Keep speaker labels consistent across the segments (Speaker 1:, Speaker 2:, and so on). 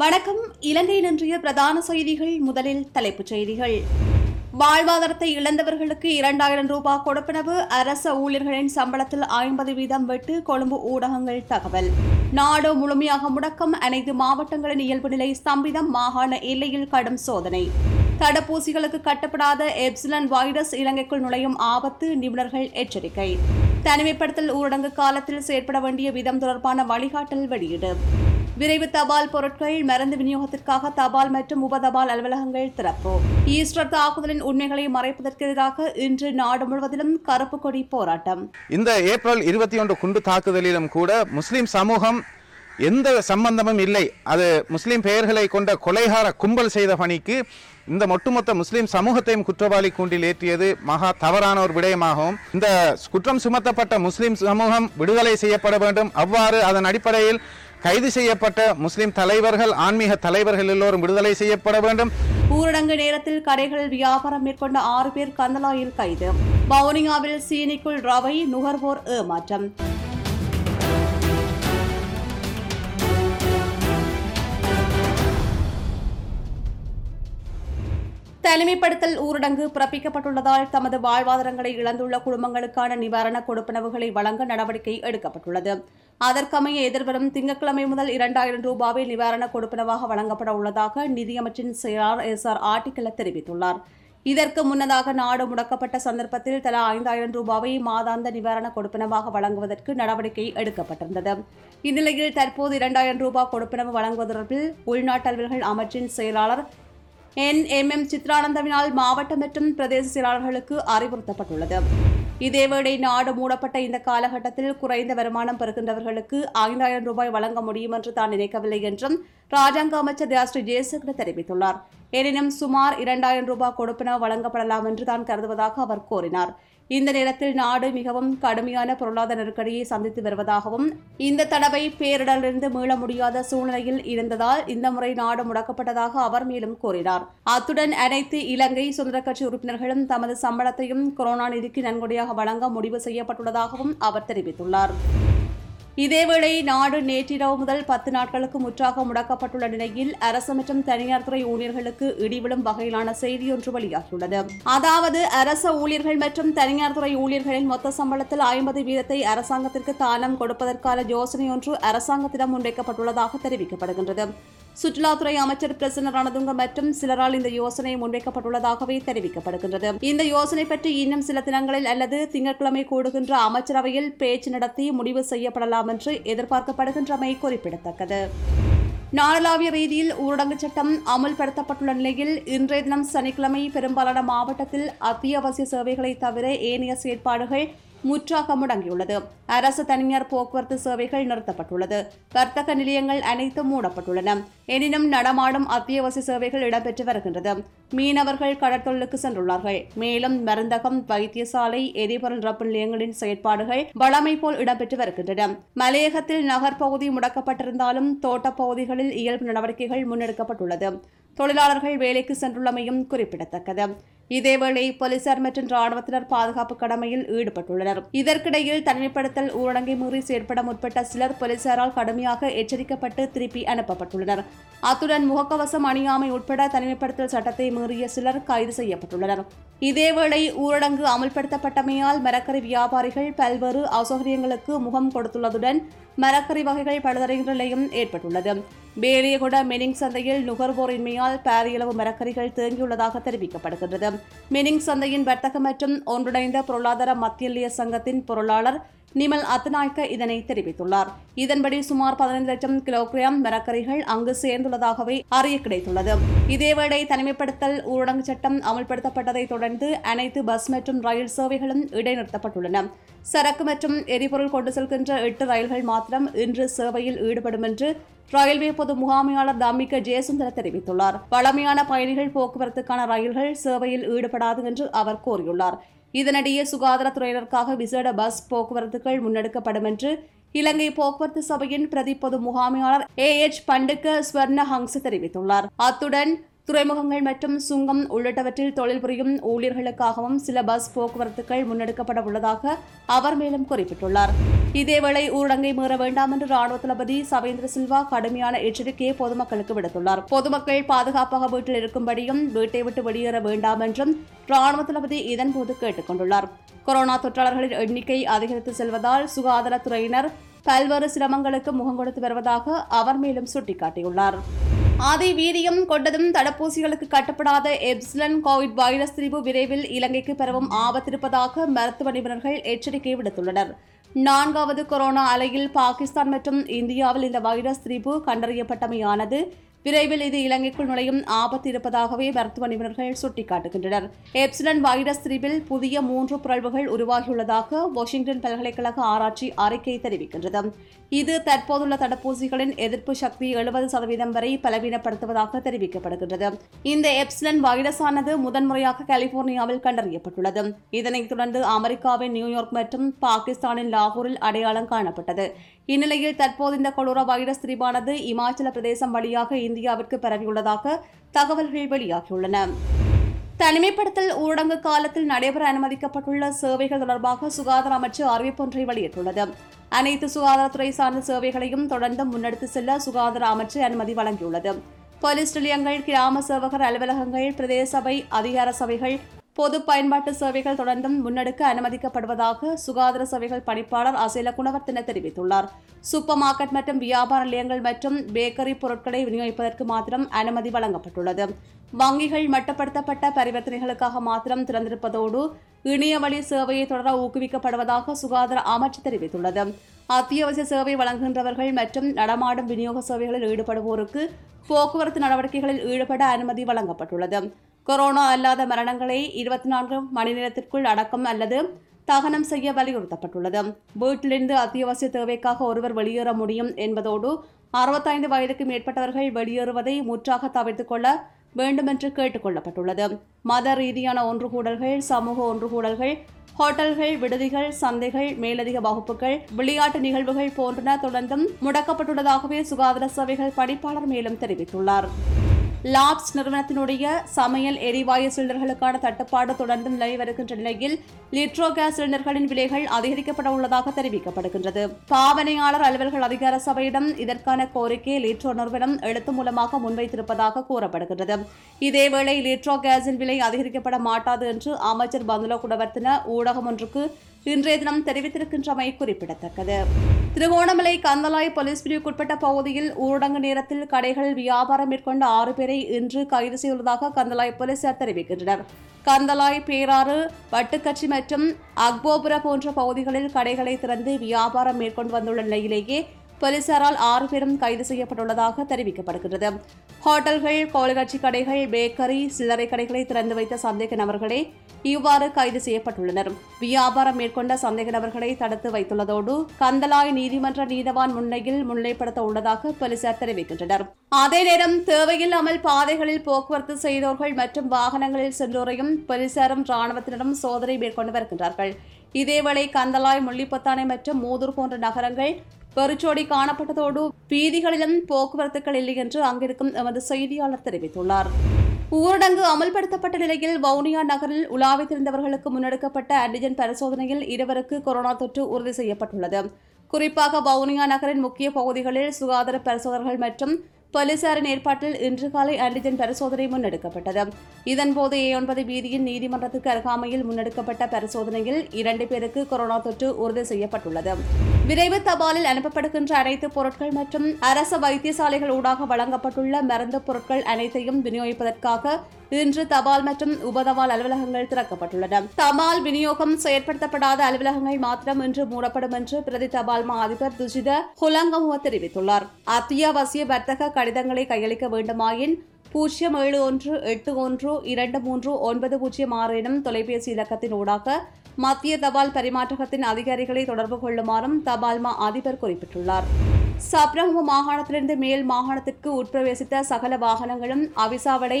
Speaker 1: வணக்கம். இலங்கை நின்றைய பிரதான செய்திகள். முதலில் தலைப்புச் செய்திகள். வாழ்வாதாரத்தை இழந்தவர்களுக்கு இரண்டாயிரம் ரூபாய் கொடுப்பனவு அரச ஊழியர்களின் சம்பளத்தில் ஐம்பது வீதம் வெட்டு கொழும்பு ஊடகங்கள் தகவல். நாடு முழுமையாக முடக்கம். அனைத்து மாவட்டங்களின் இயல்பு நிலை ஸ்தம்பிதம். மாகாண எல்லையில் கடும் சோதனை. தடுப்பூசிகளுக்கு கட்டப்படாத எப்சிலன் வைரஸ் இலங்கைக்குள் நுழையும் ஆபத்து. நிபுணர்கள் எச்சரிக்கை. தனிமைப்படுத்தல் ஊரடங்கு காலத்தில் செயற்பட வேண்டிய விதம் தொடர்பான வழிகாட்டல் வெளியீடு. விரைவு தபால் பொருட்கள் மருந்து விநியோகத்திற்காக தபால் மற்றும் உப தபால் அலுவலகங்கள் திறப்பு. ஈஸ்டர் தாக்குதலின் உண்மைகளை மறைப்பதற்கு எதிராக இன்று நாடு முழுவதிலும் கருப்பு கொடி போராட்டம்.
Speaker 2: இந்த ஏப்ரல் இருபத்தி ஒன்று குண்டு தாக்குதலிலும் கூட முஸ்லிம் சமூகம் எந்த சம்பந்தமும் இல்லை. அது முஸ்லிம் பெயர்களை கொண்ட கொலைகார கும்பல் செய்த பணிக்கு இந்த ஒட்டுமொத்த முஸ்லிம் சமூகத்தையும் குற்றவாளி கூண்டில் ஏற்றியது மகா தவறான ஒரு விடயமாகும். இந்த குற்றம் சுமத்தப்பட்ட முஸ்லிம் சமூகம் விடுதலை செய்யப்பட வேண்டும். அவ்வாறு அதன் அடிப்படையில் கைது செய்யப்பட்ட முஸ்லிம் தலைவர்கள் ஆன்மீக தலைவர்கள் எல்லோரும் விடுதலை செய்யப்பட வேண்டும்.
Speaker 1: ஊரடங்கு நேரத்தில் கடைகளில் வியாபாரம் மேற்கொண்ட ஆறு பேர் கந்தலாயில் கைது. வவுனியாவில் சீனிக்குள் ரவை நுகர்வோர் ஏமாற்றம். தனிமைப்படுத்தல் ஊரடங்கு பிறப்பிக்கப்பட்டுள்ளதால் தமது வாழ்வாதாரங்களை இழந்துள்ள குடும்பங்களுக்கான நிவாரண கொடுப்பனவுகளை வழங்க நடவடிக்கை எடுக்கப்பட்டுள்ளது. அதற்கமைய எதிர்வரும் திங்கட்கிழமை முதல் இரண்டாயிரம் ரூபாவை நிவாரண கொடுப்பனவாக வழங்கப்பட உள்ளதாக நிதியமைச்சின் செயலாளர் எஸ் ஆர் ஆட்டிக்கல தெரிவித்துள்ளார். இதற்கு முன்னதாக நாடு முடக்கப்பட்ட சந்தர்ப்பத்தில் தலா ஐந்தாயிரம் ரூபாவை மாதாந்த நிவாரண கொடுப்பனவாக வழங்குவதற்கு நடவடிக்கை எடுக்கப்பட்டிருந்தது. இந்நிலையில் தற்போது இரண்டாயிரம் ரூபாய் கொடுப்பனவு வழங்குவதற்கு தொடர்பில் உள்நாட்டு அலுவல்கள் அமைச்சின் செயலாளர் என் எம் எம் சித்ரானந்தவினால் மாவட்ட மற்றும் பிரதேச செயலாளர்களுக்கு அறிவுறுத்தப்பட்டுள்ளது. இதேவேளை நாடு மூடப்பட்ட இந்த காலகட்டத்தில் குறைந்த வருமானம் பெறுகின்றவர்களுக்கு ஐந்தாயிரம் ரூபாய் வழங்க முடியும் என்று தான் நினைக்கவில்லை என்றும் ராஜாங்க அமைச்சர் தியாஸ்ரீ ஜெயசங்கர் தெரிவித்துள்ளார். எனினும் சுமார் இரண்டாயிரம் ரூபாய் கொடுப்பினர் வழங்கப்படலாம் என்று தான் கருதுவதாக அவர் கூறினார். இந்த நேரத்தில் நாடு மிகவும் கடுமையான பொருளாதார நெருக்கடியை சந்தித்து வருவதாகவும் இந்த தடவை பேரிடரிலிருந்து மீள முடியாத சூழ்நிலையில் இருந்ததால் இந்த முறை நாடு முடக்கப்பட்டதாக அவர் மேலும் கூறினார். அத்துடன் அனைத்து இலங்கை சுதந்திர கட்சி உறுப்பினர்களும் தமது சம்பளத்தையும் கொரோனா நிதிக்கு நன்கொடையாக வழங்க முடிவு செய்யப்பட்டுள்ளதாகவும் அவர் தெரிவித்துள்ளார். இதேவேளை நாடு நேற்றிரவு முதல் பத்து நாட்களுக்கு முற்றாக முடக்கப்பட்டுள்ள நிலையில் அரசு மற்றும் தனியார் துறை ஊழியர்களுக்கு இடிவிடும் வகையிலான செய்தியொன்று வெளியாகியுள்ளது. அதாவது அரச ஊழியர்கள் மற்றும் தனியார் துறை ஊழியர்களின் மொத்த சம்பளத்தில் ஐம்பது வீதத்தை அரசாங்கத்திற்கு தானம் கொடுப்பதற்கான யோசனை ஒன்று அரசாங்கத்திடம் முன்வைக்கப்பட்டுள்ளதாக தெரிவிக்கப்படுகின்றது. சுற்றுலாத்துறை அமைச்சர் பிரசன்ன ரணதுங்க மற்றும் சிலரால் இந்த யோசனை முன்வைக்கப்பட்டுள்ளதாகவே தெரிவிக்கப்படுகின்றது. இந்த யோசனை பற்றி இன்னும் சில தினங்களில் அல்லது திங்கட்கிழமை கூடுகின்ற அமைச்சரவையில் பேச்சு நடத்தி முடிவு செய்யப்படலாம் என்று எதிர்பார்க்கப்படுகின்றமை குறிப்பிடத்தக்கது. நாடளாவிய ரீதியில் ஊரடங்கு சட்டம் அமுல்படுத்தப்பட்டுள்ள நிலையில் இன்றைய தினம் சனிக்கிழமை பெரும்பாலான மாவட்டத்தில் அத்தியாவசிய சேவைகளை தவிர ஏனைய செயற்பாடுகள் முற்றாக முடங்கியுள்ளது அரசு தனியார் போக்குவரத்து சேவைகள் நிறுத்தப்பட்டுள்ளது. வர்த்தக நிலையங்கள் அனைத்தும் மூடப்பட்டுள்ளன. எனினும் நடமாடும் அத்தியாவசிய சேவைகள் இடம்பெற்று வருகின்றது. மீனவர்கள் கடற்தொழிலுக்கு சென்றுள்ளார்கள். மேலும் மருந்தகம் வைத்தியசாலை எரிபொருள் ரப்பு நிலையங்களின் செயற்பாடுகள் வளமை போல் இடம்பெற்று வருகின்றன. மலையகத்தில் நகர்ப்பகுதி முடக்கப்பட்டிருந்தாலும் தோட்டப் பகுதிகளில் இயல்பு நடவடிக்கைகள் முன்னெடுக்கப்பட்டுள்ளது. தொழிலாளர்கள் வேலைக்கு சென்றுள்ளமையும் குறிப்பிடத்தக்கது. இதேவேளை போலீசார் மற்றும் ராணுவத்தினர் பாதுகாப்பு கடமையில் ஈடுபட்டுள்ளனர். இதற்கிடையில் தனிமைப்படுத்தல் ஊரடங்கை மீறி செயற்பட முற்பட்ட சிலர் போலீசாரால் கடுமையாக எச்சரிக்கப்பட்டு திருப்பி அனுப்பப்பட்டுள்ளனர். அத்துடன் முகக்கவசம் அணியாமை உட்பட தனிமைப்படுத்தல் சட்டத்தை மீறிய சிலர் கைது செய்யப்பட்டுள்ளனர். இதேவேளை ஊரடங்கு அமல்படுத்தப்பட்டமையால் மரக்கறி வியாபாரிகள் பல்வேறு அசௌகரியங்களுக்கு முகம் கொடுத்துள்ளதுடன் மரக்கறி வகைகள் பழுதடைகின்ற நிலையும் ஏற்பட்டுள்ளது. பேலியகுட மெனிங் சந்தையில் நுகர்வோரின்மையால் பாரியளவு மரக்கறிகள் தேங்கியுள்ளதாக தெரிவிக்கப்படுகின்றது. மெனிங் சந்தையின் வர்த்தக மற்றும் ஒன்றிணைந்த பொருளாதார மத்திய சங்கத்தின் பொருளாளர் நிமல் அத்தநாயக்க இதனை தெரிவித்துள்ளார். இதன்படி சுமார் பதினைந்து லட்சம் கிலோகிராம் மரக்கறிகள் அங்கு சேர்ந்துள்ளதாகவே அறிய கிடைத்துள்ளது. இதேவேளை தனிமைப்படுத்தல் ஊரடங்கு சட்டம் அமல்படுத்தப்பட்டதைத் தொடர்ந்து அனைத்து பஸ் மற்றும் ரயில் சேவைகளும் இடைநிறுத்தப்பட்டுள்ளன. சரக்கு மற்றும் எரிபொருள் கொண்டு செல்கின்ற எட்டு ரயில்கள் மாத்திரம் இன்று சேவையில் ஈடுபடும் என்று ரயில்வே பொது முகாமையாளர் தாமிக ஜெயசுந்தர தெரிவித்துள்ளார். பழமையான பயணிகள் போக்குவரத்துக்கான ரயில்கள் சேவையில் ஈடுபடாது என்று அவர் கூறியுள்ளார். இதனிடையே சுகாதாரத்துறையினருக்காக விசேட பஸ் போக்குவரத்துகள் முன்னெடுக்கப்படும் என்று இலங்கை போக்குவரத்து சபையின் பிரதி பொது முகாமையாளர் ஏ எச் பண்டுக்க ஸ்வர்ண ஹங்ஸ் தெரிவித்துள்ளார். அத்துடன் துறைமுகங்கள் மற்றும் சுங்கம் உள்ளிட்டவற்றில் தொழில் புரியும் ஊழியர்களுக்காகவும் சில பஸ் போக்குவரத்துகள் முன்னெடுக்கப்பட உள்ளதாக அவர் மேலும் குறிப்பிட்டுள்ளார். இதேவேளை ஊரடங்கை மீற வேண்டாம் என்று ராணுவ தளபதி சவேந்திர சில்வா கடுமையான எச்சரிக்கையை பொதுமக்களுக்கு விடுத்துள்ளார். பொதுமக்கள் பாதுகாப்பாக வீட்டில் இருக்கும்படியும் வீட்டை விட்டு வெளியேற வேண்டாம் என்றும் ராணுவ தளபதி இதன்போது கேட்டுக் கொண்டுள்ளார் கொரோனா தொற்றாளர்களின் எண்ணிக்கை அதிகரித்து செல்வதால் சுகாதாரத்துறையினர் பல்வேறு சிரமங்களுக்கு முகம் கொடுத்து வருவதாக அவர் மேலும் சுட்டிக்காட்டியுள்ளார். ஆதி வீரியம் கொண்டதும் தடுப்பூசிகளுக்கு கட்டப்படாத எப்சிலன் கோவிட் வைரஸ் திரிவு விரைவில் இலங்கைக்கு பெறவும் ஆபத்திருப்பதாக மருத்துவ நிபுணர்கள் எச்சரிக்கை விடுத்துள்ளனர். நான்காவது கொரோனா அலையில் பாகிஸ்தான் மற்றும் இந்தியாவில் இந்த வைரஸ் திரிவு கண்டறியப்பட்டமையானது. விரைவில் இது இலங்கைக்குள் நுழையும். ஆபத்து இருப்பதாகவே மருத்துவ நிபுணர்கள் சுட்டிக்காட்டுகின்றனர். எப்சிலன் வைரஸ் திரிவில் புதிய மூன்று பிறழ்வுகள் உருவாகியுள்ளதாக வாஷிங்டன் பல்கலைக்கழக ஆராய்ச்சி அறிக்கை தெரிவிக்கின்றது. இது தற்போதுள்ள தடுப்பூசிகளின் எதிர்ப்பு சக்தி எழுபது சதவீதம் வரை பலவீனப்படுத்துவதாக தெரிவிக்கப்படுகின்றது. இந்த எப்சிலன் வைரஸானது முதன்முறையாக கலிபோர்னியாவில் கண்டறியப்பட்டுள்ளது. இதனைத் தொடர்ந்து அமெரிக்காவின் நியூயார்க் மற்றும் பாகிஸ்தானின் லாகூரில் அடையாளம் காணப்பட்டது. இந்நிலையில் தற்போது இந்த கொரோனா வைரஸ் திரிபானது இமாச்சல பிரதேசம் வழியாக இந்தியாவிற்கு பரவியுள்ளதாக தகவல்கள் வெளியாகியுள்ளன. தனிமைப்படுத்தல் ஊரடங்கு காலத்தில் நடைபெற அனுமதிக்கப்பட்டுள்ள சேவைகள் தொடர்பாக சுகாதார அமைச்சு அறிவிப்பொன்றை வெளியிட்டுள்ளது. அனைத்து சுகாதாரத்துறை சார்ந்த சேவைகளையும் தொடர்ந்து முன்னெடுத்து செல்ல சுகாதார அமைச்சு அனுமதி வழங்கியுள்ளது. போலீஸ் நிலையங்கள் கிராம சேவகர் அலுவலகங்கள் பிரதேச சபை அதிகார சபைகள் பொது பயன்பாட்டு சேவைகள் தொடர்ந்தும் முன்னெடுக்க அனுமதிக்கப்படுவதாக சுகாதார சேவைகள் பணிப்பாளர் அசேல குணவர்த்தன தெரிவித்துள்ளார். சூப்பர் மார்க்கெட் மற்றும் வியாபார நிலையங்கள் மற்றும் பேக்கரி பொருட்களை விநியோகிப்பதற்கு மாத்திரம் அனுமதி வழங்கப்பட்டுள்ளது. வங்கிகள் மட்டுப்படுத்தப்பட்ட பரிவர்த்தனைகளுக்காக மாத்திரம் திறந்திருப்பதோடு இணைய வழி சேவையை தொடர ஊக்குவிக்கப்படுவதாக சுகாதார அமைச்சு தெரிவித்துள்ளது. அத்தியாவசிய சேவை வழங்குகின்றவர்கள் மற்றும் நடமாடும் விநியோக சேவைகளில் ஈடுபடுவோருக்கு போக்குவரத்து நடவடிக்கைகளில் ஈடுபட அனுமதி வழங்கப்பட்டுள்ளது. கொரோனா அல்லாத மரணங்களை இருபத்தி நான்கு மணி நேரத்திற்குள் அடக்கம் அல்லது தகனம் செய்ய வலியுறுத்தப்பட்டுள்ளது. வீட்டிலிருந்து அத்தியாவசிய தேவைக்காக ஒருவர் வெளியேற முடியும் என்பதோடு அறுபத்தைந்து வயதுக்கு மேற்பட்டவர்கள் வெளியேறுவதை முற்றாக தவிர்த்துக் கொள்ள வேண்டுமென்று கேட்டுக் கொள்ளப்பட்டுள்ளது. மத ரீதியான ஒன்றுகூடல்கள் சமூக ஒன்றுகூடல்கள் ஹோட்டல்கள் விடுதிகள் சந்தைகள் மேலதிக வகுப்புகள் விளையாட்டு நிகழ்வுகள் போன்றன தொடர்ந்தும் முடக்கப்பட்டுள்ளதாகவே சுகாதார சேவைகள் பணிப்பாளர் மேலும் தெரிவித்துள்ளார். லாப்ஸ் நிறுவனத்தினுடைய சமையல் எரிவாயு சிலிண்டர்களுக்கான தட்டுப்பாடு தொடர்ந்து நிலவி வருகின்ற நிலையில் லிட்ரோ கேஸ் சிலிண்டர்களின் விலைகள் அதிகரிக்கப்பட உள்ளதாக தெரிவிக்கப்படுகின்றது. பாவனையாளர் அலுவல்கள் அதிகார சபையிடம் இதற்கான கோரிக்கையை லிட்ரோ நிறுவனம் எழுத்து மூலமாக முன்வைத்திருப்பதாக கூறப்படுகின்றது. இதேவேளை லிட்ரோ கேஸின் விலை அதிகரிக்கப்பட மாட்டாது என்று அமைச்சர் பந்துலோ குடவர்த்தன ஊடகம் ஒன்றுக்கு இன்றைய தினம் தெரிவித்திருக்கின்றமை குறிப்பிடத்தக்கது. திருகோணமலை கந்தலாய் போலீஸ் பிரிவுக்குட்பட்ட பகுதியில் ஊரடங்கு நேரத்தில் கடைகள் வியாபாரம் மேற்கொண்ட ஆறு பேரை இன்று கைது செய்துள்ளதாக கந்தலாய் போலீசார் தெரிவிக்கின்றனர். கந்தலாய் பேராறு வட்டுக்கட்சி மற்றும் அக்போபுர போன்ற பகுதிகளில் கடைகளை திறந்து வியாபாரம் மேற்கொண்டு வந்துள்ள நிலையிலேயே போலீசாரால் ஆறு பேரும் கைது செய்யப்பட்டுள்ளதாக தெரிவிக்கப்படுகிறது ஹோட்டல்கள் கோலகாட்சி கடைகள் பேக்கரி சில்லறை கடைகளை திறந்து வைத்த சந்தேக நபர்களே இவ்வாறு கைது செய்யப்பட்டுள்ளனர். வியாபாரம் மேற்கொண்ட சந்தேக நபர்களை தடுத்து வைத்துள்ளதோடு கந்தலாய் நீதிமன்ற நீதவான் முன்னையில் முன்னிலைப்படுத்த உள்ளதாக போலீசார் தெரிவிக்கின்றனர். அதே நேரம் தேவையில்லாமல் பாதைகளில் போக்குவரத்து செய்தோர்கள் மற்றும் வாகனங்களில் சென்றோரையும் போலீசாரும் ராணுவத்தினரும் சோதனை மேற்கொண்டு வருகின்றார்கள். இதேவேளை கந்தலாய் முள்ளிப்பத்தானை மற்றும் மூதூர் போன்ற நகரங்கள் வெறிச்சோடி காணப்பட்டதோடு வீதிகளிலும் போக்குவரத்துகள் இல்லை என்று அங்கிருக்கும் எமது செய்தியாளர் தெரிவித்துள்ளார். ஊரடங்கு அமல்படுத்தப்பட்ட நிலையில் வவுனியா நகரில் உலாவித் திரிந்தவர்களுக்கு முன்னெடுக்கப்பட்ட ஆன்டிஜென் பரிசோதனையில் இருவருக்கு கொரோனா தொற்று உறுதி செய்யப்பட்டுள்ளது. குறிப்பாக வவுனியா நகரின் முக்கிய பகுதிகளில் சுகாதார பரிசோதனைகள் மற்றும் போலீசாரின் ஏற்பாட்டில் இன்று காலை ஆன்டிஜென் பரிசோதனை முன்னெடுக்கப்பட்டது. இதன்போது ஏ ஒன்பது வீதியின் நீதிமன்றத்துக்கு அருகாமையில் முன்னெடுக்கப்பட்ட பரிசோதனையில் இரண்டு பேருக்கு கொரோனா தொற்று உறுதி செய்யப்பட்டுள்ளது. விரைவு தபாலில் அனுப்பப்படுகின்ற அனைத்து பொருட்கள் மற்றும் அரச வைத்தியசாலைகள் ஊடாக வழங்கப்பட்டுள்ள மருந்து பொருட்கள் அனைத்தையும் விநியோகிப்பதற்காக இன்று தபால் மற்றும் உபதபால் அலுவலகங்கள் திறக்கப்பட்டுள்ளன. தபால் விநியோகம் செயற்படுத்தப்படாத அலுவலகங்கள் மாத்திரம் இன்று மூடப்படும் என்று பிரதி தபால் மா அதிபர் துஜித ஹுலங்கமுவ தெரிவித்துள்ளார். அத்தியாவசிய வர்த்தக கடிதங்களை கையளிக்க வேண்டுமாயின் பூஜ்ஜியம் ஏழு ஒன்று எட்டு ஒன்று இரண்டு மூன்று ஒன்பது பூஜ்ஜியம் ஆறு எனும் தொலைபேசி இலக்கத்தின் ஊடாக மத்திய தபால் பரிமாற்றகத்தின் அதிகாரிகளை தொடர்பு கொள்ளுமாறும் தபால்மா அதிபர் குறிப்பிட்டுள்ளார். சப்ரகம மாகாணத்திலிருந்து மேல் மாகாணத்திற்கு உட்பிரவேசித்த சகல வாகனங்களும் அவிசாவடை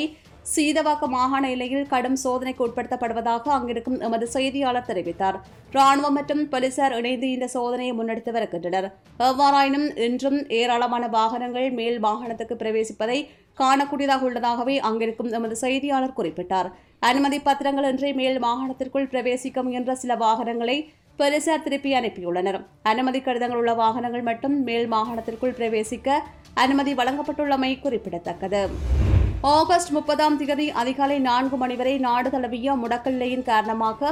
Speaker 1: சீதவாக்க மாகாண எல்லையில் கடும் சோதனைக்கு உட்படுத்தப்படுவதாக அங்கிருக்கும் எமது செய்தியாளர் தெரிவித்தார். ராணுவம் மற்றும் போலீசார் இணைந்து இந்த சோதனையை முன்னெடுத்து வருகின்றனர். எவ்வாறாயினும் இன்றும் ஏராளமான வாகனங்கள் மேல் மாகாணத்துக்கு பிரவேசிப்பதை காணக்கூடியதாக உள்ளதாகவே அங்கிருக்கும் எமது செய்தியாளர் குறிப்பிட்டார். அனுமதி பத்திரங்கள் இன்றி மேல் மாகாணத்திற்குள் பிரவேசிக்க முயன்ற சில வாகனங்களை போலீசார் திருப்பி அனுப்பியுள்ளனர். அனுமதி கடிதங்கள் உள்ள வாகனங்கள் மட்டும் மேல் மாகாணத்திற்குள் பிரவேசிக்க அனுமதி வழங்கப்பட்டுள்ளமை குறிப்பிடத்தக்கது. ஆகஸ்ட் முப்பதாம் தேதி அதிகாலை நான்கு மணி வரை நாடு தழுவிய முடக்க நிலையின் காரணமாக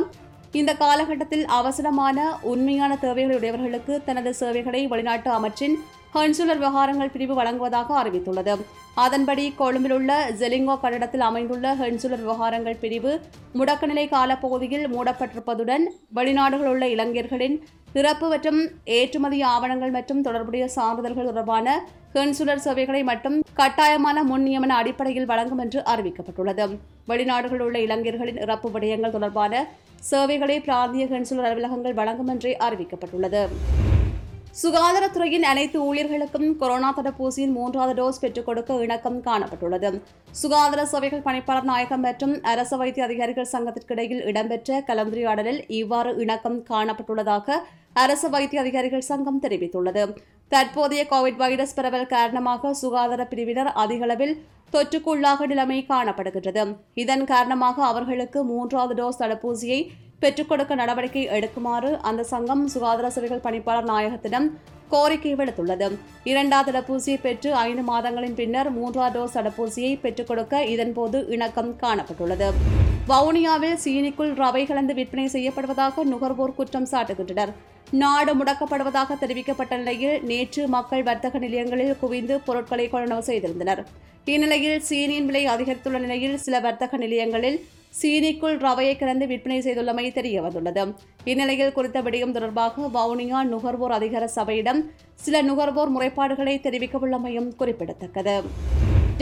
Speaker 1: இந்த காலகட்டத்தில் அவசரமான உண்மையான தேவைகளுடையவர்களுக்கு தனது சேவைகளை வெளிநாட்டு அமைச்சின் கன்சுலர் விவகாரங்கள் பிரிவு வழங்குவதாக அறிவித்துள்ளது. அதன்படி கொழும்பில் உள்ள ஜெலிங்கோ கட்டடத்தில் அமைந்துள்ள ஹென்சுலர் விவகாரங்கள் பிரிவு முடக்கநிலை காலப்பகுதியில் மூடப்பட்டிருப்பதுடன் வெளிநாடுகளில் உள்ள இளைஞர்களின் பிறப்பு மற்றும் ஏற்றுமதி ஆவணங்கள் மற்றும் தொடர்புடைய சான்றிதழ்கள் தொடர்பான கன்சுலர் சேவைகளை மட்டும் கட்டாயமான முன் நியமன அடிப்படையில் வழங்கும் என்று அறிவிக்கப்பட்டுள்ளது. வெளிநாடுகளில் உள்ள இளைஞர்களின் இறப்பு விடயங்கள் தொடர்பான சேவைகளை பிராந்திய கன்சுலர் அலுவலகங்கள் வழங்கும் என்றே அறிவிக்கப்பட்டுள்ளது. சுகாதாரத்துறையின் அனைத்து ஊழியர்களுக்கும் கொரோனா தடுப்பூசியின் மூன்றாவது டோஸ் பெற்றுக் கொடுக்க இணக்கம் காணப்பட்டுள்ளது. சுகாதார சபைகள் பணிப்பாளர் நாயகம் மற்றும் அரச வைத்திய அதிகாரிகள் சங்கத்திற்கிடையில் இடம்பெற்ற கலந்துரையாடலில் இவ்வாறு இணக்கம் காணப்பட்டுள்ளதாக அரசு வைத்திய அதிகாரிகள் சங்கம் தெரிவித்துள்ளது. தற்போதைய கோவிட் வைரஸ் பரவல் காரணமாக சுகாதார பிரிவினர் அதிகளவில் தொற்றுக்குள்ளாக நிலைமை காணப்படுகின்றது. இதன் காரணமாக அவர்களுக்கு மூன்றாவது டோஸ் தடுப்பூசியை பெற்றுக் கொடுக்க நடவடிக்கை எடுக்குமாறு அந்த சங்கம் சுகாதார சேவைகள் பணிப்பாளர் நாயகத்திடம் கோரிக்கை விடுத்துள்ளது. இரண்டாவது தடுப்பூசியை பெற்று ஐந்து மாதங்களின் பின்னர் மூன்றாவது டோஸ் தடுப்பூசியை பெற்றுக் கொடுக்க இதன்போது இணக்கம் காணப்பட்டுள்ளது. வவுனியாவில் சீனிக்குள் ரவை கலந்து விற்பனை செய்யப்படுவதாக நுகர்வோர் குற்றம் சாட்டுகின்றனர். நாடு முடக்கப்படுவதாக தெரிவிக்கப்பட்ட நிலையில் நேற்று மக்கள் வர்த்தக நிலையங்களில் குவிந்து பொருட்களை கொள்வனவு செய்திருந்தனர். இந்நிலையில் சீனியின் விலை அதிகரித்துள்ள நிலையில் சில வர்த்தக நிலையங்களில் சீனிக்குள் ரவையை கலந்து விற்பனை செய்துள்ளமை தெரிய வந்துள்ளது இந்நிலையில் குறித்த விடயம் தொடர்பாக வவுனியா நுகர்வோர் அதிகார சபையிடம் சில நுகர்வோர் முறைப்பாடுகளை தெரிவிக்கவுள்ளமையும் குறிப்பிடத்தக்கது.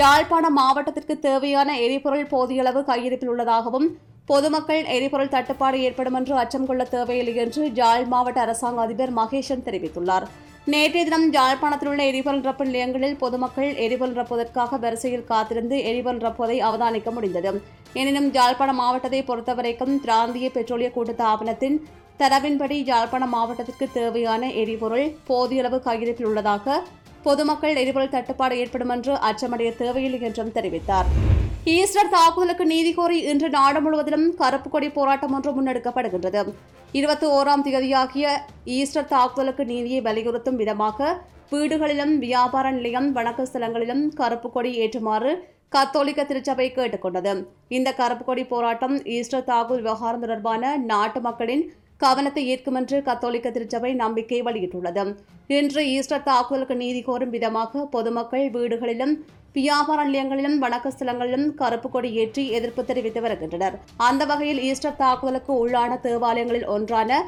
Speaker 1: யாழ்ப்பாணம் மாவட்டத்திற்கு தேவையான எரிபொருள் போதியளவு கையிருப்பில் உள்ளதாகவும் பொதுமக்கள் எரிபொருள் தட்டுப்பாடு ஏற்படும் என்று அச்சம் கொள்ள தேவையில்லை என்று யாழ் மாவட்ட அரசாங்க அதிபர் மகேஷன் தெரிவித்துள்ளார். நேற்றைய தினம் யாழ்ப்பாணத்தில் உள்ள எரிபொருள் ரப்பு நிலையங்களில் பொதுமக்கள் எரிபொருள் ரப்புவதற்காக வரிசையில் காத்திருந்து எரிபொருள் ரப்புவதை அவதானிக்க முடிந்தது. எனினும் யாழ்ப்பாண மாவட்டத்தை பொறுத்தவரைக்கும் பிராந்திய பெட்ரோலிய கூட்டுத்தாபனத்தின் தரவின்படி யாழ்ப்பாண மாவட்டத்திற்கு தேவையான எரிபொருள் போதிய அளவு கையிருப்பில் உள்ளதாக பொதுமக்கள் எரிபொருள் தட்டுப்பாடு ஏற்படும் என்று அச்சமடைய தேவையில்லை என்றும் தெரிவித்தார். ஈஸ்டர் தாக்குதலுக்கு நீதி கோரி இன்று நாடு முழுவதிலும் கருப்பு கொடி போராட்டம் ஒன்று முன்னெடுக்கப்படுகின்றது. இருபத்தி ஓராம் தேதியாகிய ஈஸ்டர் தாக்குதலுக்கு நீதியை வலியுறுத்தும் விதமாக வீடுகளிலும் வியாபார நிலையம் வணக்க ஸ்தலங்களிலும் கருப்பு கொடி ஏற்றுமாறு கத்தோலிக்க திருச்சபை கேட்டுக்கொண்டது. இந்த கருப்பு கொடி போராட்டம் ஈஸ்டர் தாக்குதல் விவகாரம் தொடர்பான நாட்டு மக்களின் கவனத்தை ஈர்க்கும் என்று கத்தோலிக்க திருச்சபை நம்பிக்கை வெளியிட்டுள்ளது. இன்று ஈஸ்டர் தாக்குதலுக்கு நீதி கோரும் விதமாக பொதுமக்கள் வீடுகளிலும் வியாபார நிலையங்களிலும் வணக்க ஸ்தலங்களிலும் கருப்பு கொடி ஏற்றி எதிர்ப்பு தெரிவித்து வருகின்றனர். அந்த வகையில் ஈஸ்டர் தாக்குதலுக்கு உள்ளான தேவாலயங்களில் ஒன்றான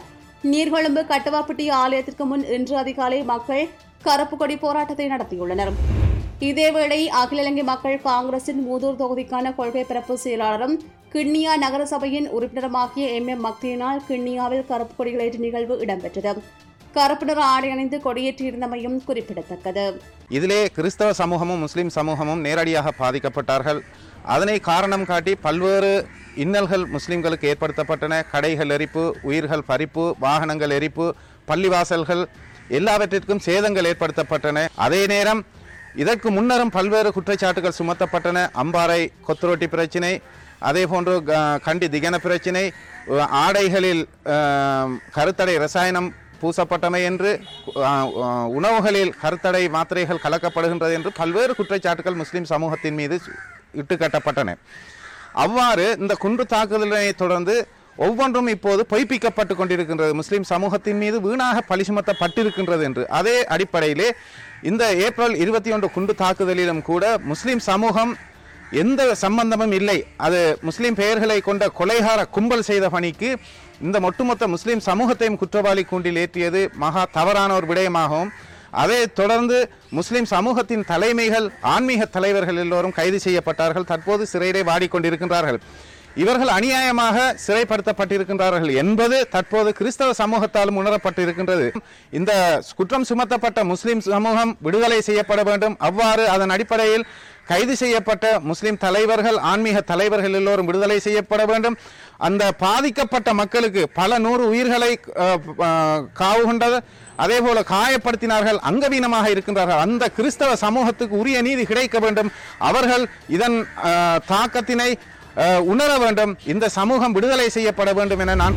Speaker 1: நீர்கொழும்பு கட்டுவாப்பட்டி ஆலயத்திற்கு முன் இன்று அதிகாலை மக்கள் கருப்பு கொடி போராட்டத்தை நடத்தியுள்ளனர். இதேவேளை அகில இலங்கை மக்கள் காங்கிரசின் மூதூர் தொகுதிக்கான கொள்கை பிறப்பு செயலாளரும் கிண்ணியா நகரசபையின் உறுப்பினருமாகிய எம் எம் மக்தியினால் கிண்ணியாவில் கருப்பு கொடிகளேற்று நிகழ்வு இடம்பெற்றது. கருப்பு நிற ஆடை அணிந்து கொடியேற்றியிருந்தமையும் குறிப்பிடத்தக்கது.
Speaker 2: இதிலே கிறிஸ்தவ சமூகமும் முஸ்லிம் சமூகமும் நேரடியாக பாதிக்கப்பட்டார்கள். அதனை காரணம் காட்டி பல்வேறு இன்னல்கள் முஸ்லிம்களுக்கு ஏற்படுத்தப்பட்டன. கடைகள் எரிப்பு உயிர்கள் பறிப்பு வாகனங்கள் எரிப்பு பள்ளிவாசல்கள் எல்லாவற்றிற்கும் சேதங்கள் ஏற்படுத்தப்பட்டன. அதே நேரம் இதற்கு முன்னரும் பல்வேறு குற்றச்சாட்டுகள் சுமத்தப்பட்டன. அம்பாறை கொத்துரோட்டி பிரச்சினை அதே போன்று க- கண்டி திகன பிரச்சினை ஆடைகளில் கருத்தடை ரசாயனம் பூசப்பட்டமை என்று உணவுகளில் கருத்தடை மாத்திரைகள் கலக்கப்படுகின்றது என்று பல்வேறு குற்றச்சாட்டுகள் முஸ்லிம் சமூகத்தின் மீது இட்டுக்கட்டப்பட்டன அவ்வாறு இந்த குன்று தாக்குதலை தொடர்ந்து ஒவ்வொன்றும் இப்போது பொய்ப்பிக்கப்பட்டு கொண்டிருக்கின்றது. முஸ்லிம் சமூகத்தின் மீது வீணாக பழி சுமத்தப்பட்டிருக்கின்றது என்று. அதே அடிப்படையிலே இந்த ஏப்ரல் இருபத்தி ஒன்று குண்டு தாக்குதலிலும் கூட முஸ்லீம் சமூகம் எந்த சம்பந்தமும் இல்லை. அது முஸ்லீம் பெயர்களை கொண்ட கொலைகார கும்பல் செய்த பணிக்கு இந்த ஒட்டுமொத்த முஸ்லீம் சமூகத்தையும் குற்றவாளி கூண்டில் ஏற்றியது மகா தவறான ஒரு விடயமாகவும் அதை தொடர்ந்து முஸ்லிம் சமூகத்தின் தலைமைகள் ஆன்மீக தலைவர்கள் எல்லோரும் கைது செய்யப்பட்டார்கள். தற்போது சிறையிலே வாடிக்கொண்டிருக்கின்றார்கள். இவர்கள் அநியாயமாக சிறைப்படுத்தப்பட்டிருக்கின்றார்கள் என்பது தற்போது கிறிஸ்தவ சமூகத்தாலும் உணரப்பட்டிருக்கின்றது. இந்த குற்றம் சுமத்தப்பட்ட முஸ்லிம் சமூகம் விடுதலை செய்யப்பட வேண்டும். அவ்வாறு அதன் அடிப்படையில் கைது செய்யப்பட்ட முஸ்லிம் தலைவர்கள் ஆன்மீக தலைவர்கள் எல்லோரும் விடுதலை செய்யப்பட வேண்டும். அந்த பாதிக்கப்பட்ட மக்களுக்கு பல நூறு உயிர்களை காவு கொண்டது அதே போல காயப்படுத்தினார்கள் அங்கவீனமாக இருக்கின்றார்கள். அந்த கிறிஸ்தவ சமூகத்துக்கு உரிய நீதி கிடைக்க வேண்டும். அவர்கள் இதன் தாக்கத்தினை உணர வேண்டும். இந்த சமூகம் விடுதலை செய்யப்பட வேண்டும் என நான்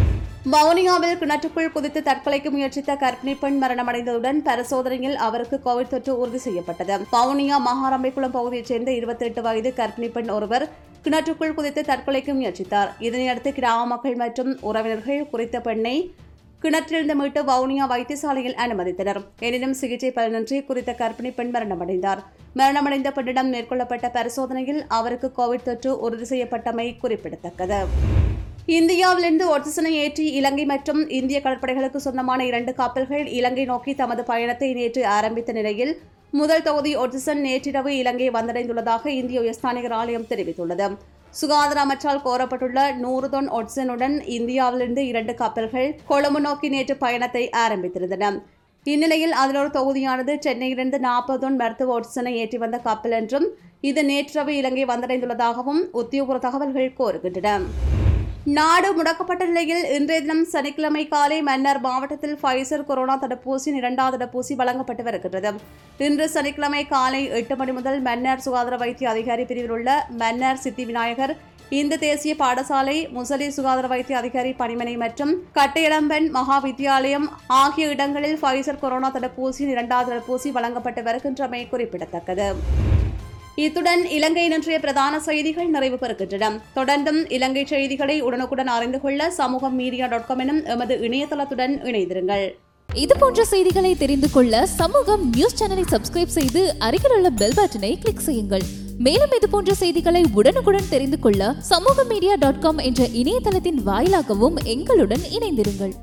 Speaker 1: வவுனியாவில் கிணற்றுக்குள் குதித்து தற்கொலைக்கு முயற்சித்த கர்ப்பிணி பெண் மரணமடைந்ததுடன் பரிசோதனையில் அவருக்கு கோவிட் தொற்று உறுதி செய்யப்பட்டது. வவுனியா மகாரம்பைக்குளம் பகுதியைச் சேர்ந்த இருபத்தி எட்டு வயது கர்ப்பிணி பெண் ஒருவர் கிணற்றுக்குள் குதித்து தற்கொலைக்கு முயற்சித்தார். இதனையடுத்து கிராம மக்கள் மற்றும் உறவினர்கள் குறித்த பெண்ணை கிணற்றிலிருந்து மீட்டு வவுனியா வைத்தியசாலையில் அனுமதித்தனர். எனினும் சிகிச்சை பலனின்றி குறித்த கர்ப்பிணி பெண் மரணமடைந்தார். மரணமடைந்த பெண்ணிடம் மேற்கொள்ளப்பட்ட பரிசோதனையில் அவருக்கு கோவிட் தொற்று உறுதி செய்யப்பட்டமை குறிப்பிடத்தக்கது. இந்தியாவிலிருந்து ஒட்சிசனை ஏற்றி இலங்கை மற்றும் இந்திய கடற்படைகளுக்கு சொந்தமான இரண்டு கப்பல்கள் இலங்கை நோக்கி தமது பயணத்தை நேற்று ஆரம்பித்த நிலையில் முதல் தொகுதி ஒட்சிசன் நேற்றிரவு இலங்கை வந்தடைந்துள்ளதாக இந்திய உயர்ஸ்தானிகர் ஆலயம் தெரிவித்துள்ளது. சுகாதார அமைச்சால் கோரப்பட்டுள்ள நூறு தொன் ஒட்சனுடன் இந்தியாவிலிருந்து இரண்டு கப்பல்கள் கொழும்பு நோக்கி நேற்று பயணத்தை ஆரம்பித்திருந்தன. இந்நிலையில் அதில் ஒரு தொகுதியானது சென்னையிலிருந்து நாற்பது தொன் மருத்துவ ஒட்சனை ஏற்றி வந்த கப்பல் என்றும் இது நேற்றவு இலங்கை வந்தடைந்துள்ளதாகவும் உத்தியோகபூர்வ தகவல்கள் கோருகின்றன நாடு முடக்கப்பட்ட நிலையில் இன்றைய தினம் சனிக்கிழமை காலை மன்னர் மாவட்டத்தில் ஃபைசர் கொரோனா தடுப்பூசியின் இரண்டாவது தடுப்பூசி வழங்கப்பட்டு வருகின்றது. இன்று சனிக்கிழமை காலை எட்டு மணி முதல் மன்னர் சுகாதார வைத்திய அதிகாரி பிரிவில் உள்ள மன்னர் சித்தி விநாயகர் இந்து தேசிய பாடசாலை முசலி சுகாதார வைத்திய அதிகாரி பணிமனை மற்றும் கட்டையடம்பன் மகா வித்தியாலயம் ஆகிய இடங்களில் ஃபைசர் கொரோனா தடுப்பூசியின் இரண்டாவது தடுப்பூசி வழங்கப்பட்டு வருகின்றமை குறிப்பிடத்தக்கது. இத்துடன் இலங்கை இன்றைய பிரதான செய்திகள் நிறைவு பெறுகின்றன. தொடர்ந்தும் இலங்கை செய்திகளை உடனுக்குடன் அறிந்து கொள்ள சமூகம் மீடியா டாட் காம் எனும் எமது இணையதளத்துடன் இணைந்திருங்கள்.
Speaker 3: இது போன்ற செய்திகளை தெரிந்து கொள்ள சமூகம் நியூஸ் சேனலை சப்ஸ்கிரைப் செய்து அருகில் உள்ள பெல் பட்டனை கிளிக் செய்யுங்கள். மேலும் இது போன்ற செய்திகளை உடனுக்குடன் தெரிந்து கொள்ள சமூக மீடியா டாட் காம் என்ற இணையதளத்தின் வாயிலாகவும் எங்களுடன் இணைந்திருங்கள்.